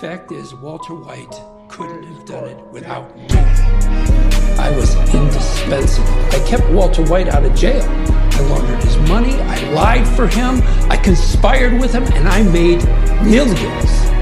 Fact is, Walter White couldn't have done it without me. I was indispensable. I kept Walter White out of jail. I laundered his money, I lied for him, I conspired with him, and I made millions.